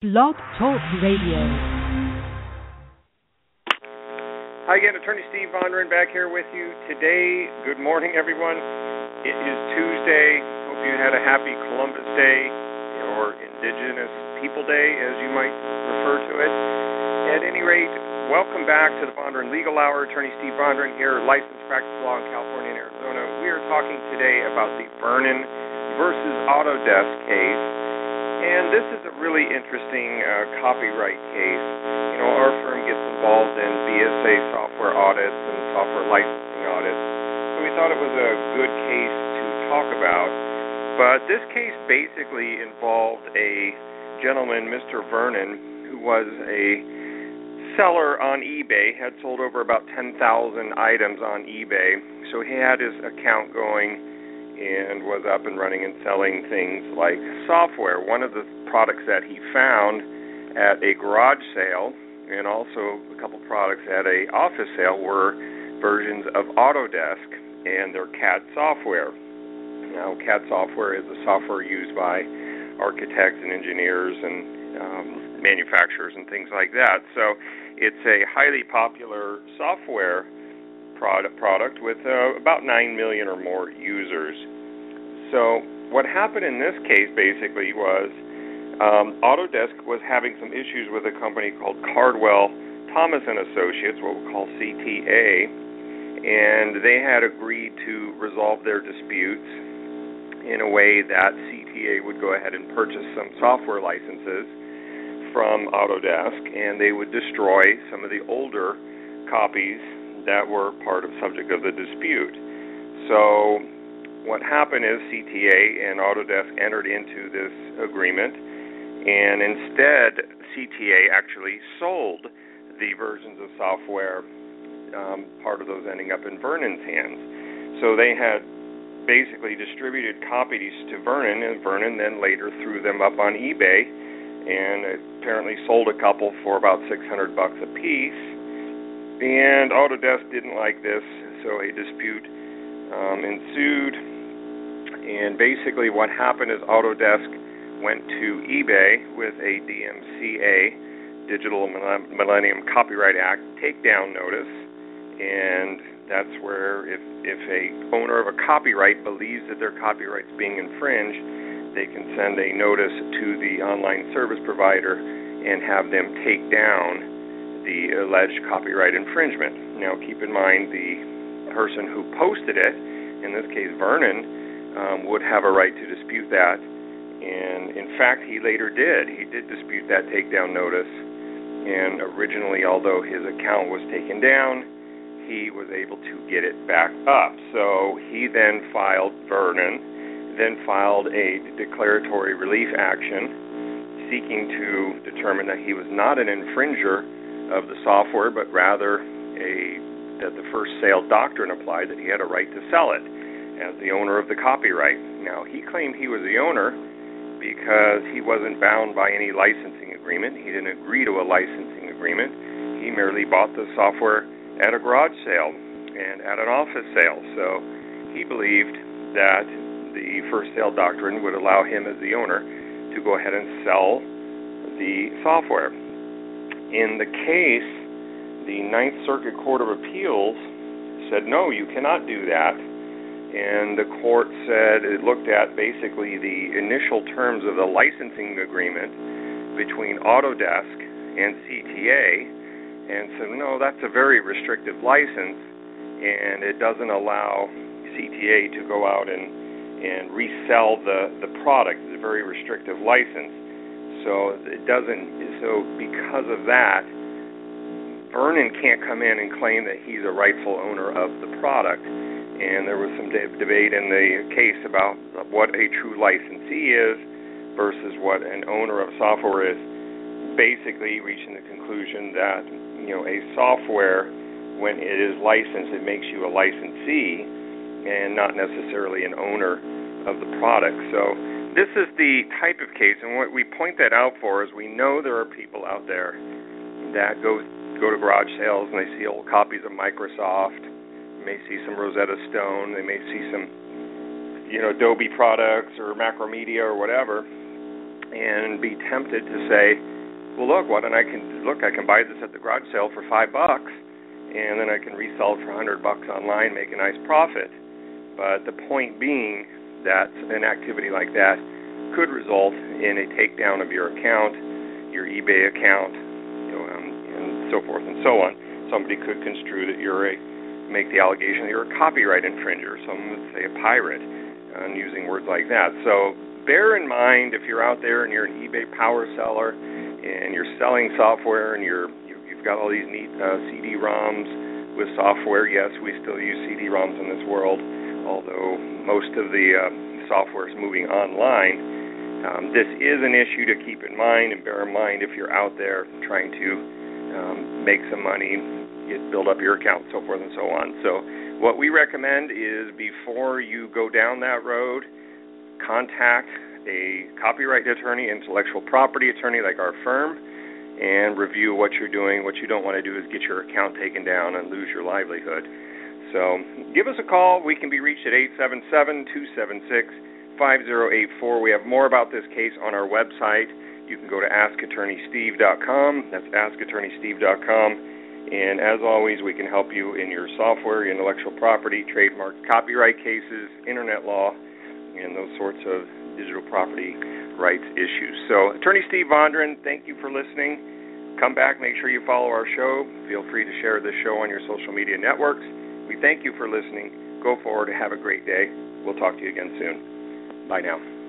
Blog Talk Radio. Hi again, Attorney Steve Vondran back here with you today. Good morning, everyone. It is Tuesday. Hope you had a happy Columbus Day or Indigenous People Day, as you might refer to it. At any rate, welcome back to the Vondran Legal Hour. Attorney Steve Vondran here, licensed practice law in California and Arizona. We are talking today about the Vernon versus Autodesk case and this is a really interesting uh, copyright case. You know, our firm gets involved in BSA software audits and software licensing audits, so we thought it was a good case to talk about. But this case basically involved a gentleman, Mr. Vernon, who was a seller on eBay, had sold over about 10,000 items on eBay. So he had his account going and was up and running and selling things like software. One of the products that he found at a garage sale and also a couple products at a office sale were versions of Autodesk and their CAD software. Now, CAD software is the software used by architects and engineers and um, manufacturers and things like that. So, it's a highly popular software product product with uh, about 9 million or more users. So what happened in this case basically was um, Autodesk was having some issues with a company called Cardwell Thomas and Associates, what we call CTA, and they had agreed to resolve their disputes in a way that CTA would go ahead and purchase some software licenses from Autodesk, and they would destroy some of the older copies that were part of subject of the dispute. So what happened is CTA and Autodesk entered into this agreement, and instead, CTA actually sold the versions of software, um, part of those ending up in Vernon's hands. So they had basically distributed copies to Vernon, and Vernon then later threw them up on eBay, and apparently sold a couple for about 600 bucks a piece. And Autodesk didn't like this, so a dispute um, ensued and basically, what happened is Autodesk went to eBay with a DMCA, Digital Millennium Copyright Act, takedown notice, and that's where if if a owner of a copyright believes that their copyright's being infringed, they can send a notice to the online service provider and have them take down the alleged copyright infringement. Now, keep in mind the person who posted it, in this case Vernon, um, would have a right to dispute that. And in fact, he later did. He did dispute that takedown notice. And originally, although his account was taken down, he was able to get it back up. So he then filed Vernon, then filed a declaratory relief action seeking to determine that he was not an infringer of the software, but rather a that the first sale doctrine applied that he had a right to sell it as the owner of the copyright. Now, he claimed he was the owner because he wasn't bound by any licensing agreement. He didn't agree to a licensing agreement. He merely bought the software at a garage sale and at an office sale. So he believed that the first sale doctrine would allow him as the owner to go ahead and sell the software. In the case, the Ninth Circuit Court of Appeals said, no, you cannot do that and the court said it looked at basically the initial terms of the licensing agreement between Autodesk and CTA and said, no, that's a very restrictive license and it doesn't allow CTA to go out and, and resell the, the product. It's a very restrictive license. So it doesn't, so because of that, Vernon can't come in and claim that he's a rightful owner of the product and there was some de- debate in the case about what a true licensee is versus what an owner of software is. Basically, reaching the conclusion that you know a software, when it is licensed, it makes you a licensee and not necessarily an owner of the product. So this is the type of case, and what we point that out for is we know there are people out there that go go to garage sales and they see old copies of Microsoft may see some Rosetta Stone. They may see some, you know, Adobe products or Macromedia or whatever, and be tempted to say, well, look, why don't I can look? I can buy this at the garage sale for five bucks, and then I can resell for a hundred bucks online, make a nice profit. But the point being that an activity like that could result in a takedown of your account, your eBay account, you know, um, and so forth and so on. Somebody could construe that you're a make the allegation that you're a copyright infringer. Some would say a pirate, and using words like that. So bear in mind if you're out there and you're an eBay power seller and you're selling software and you're you've got all these neat uh, CD-ROMs with software. Yes, we still use CD-ROMs in this world, although most of the uh, software is moving online. Um, this is an issue to keep in mind and bear in mind if you're out there trying to um, make some money, get, build up your account, so forth and so on. So, what we recommend is before you go down that road, contact a copyright attorney, intellectual property attorney like our firm, and review what you're doing. What you don't want to do is get your account taken down and lose your livelihood. So give us a call. We can be reached at 877 276 5084. We have more about this case on our website. You can go to askattorneysteve.com. That's askattorneysteve.com. And as always, we can help you in your software, intellectual property, trademark, copyright cases, internet law, and those sorts of digital property rights issues. So, Attorney Steve Vondran, thank you for listening. Come back, make sure you follow our show. Feel free to share this show on your social media networks. We thank you for listening. Go forward, and have a great day. We'll talk to you again soon. Bye now.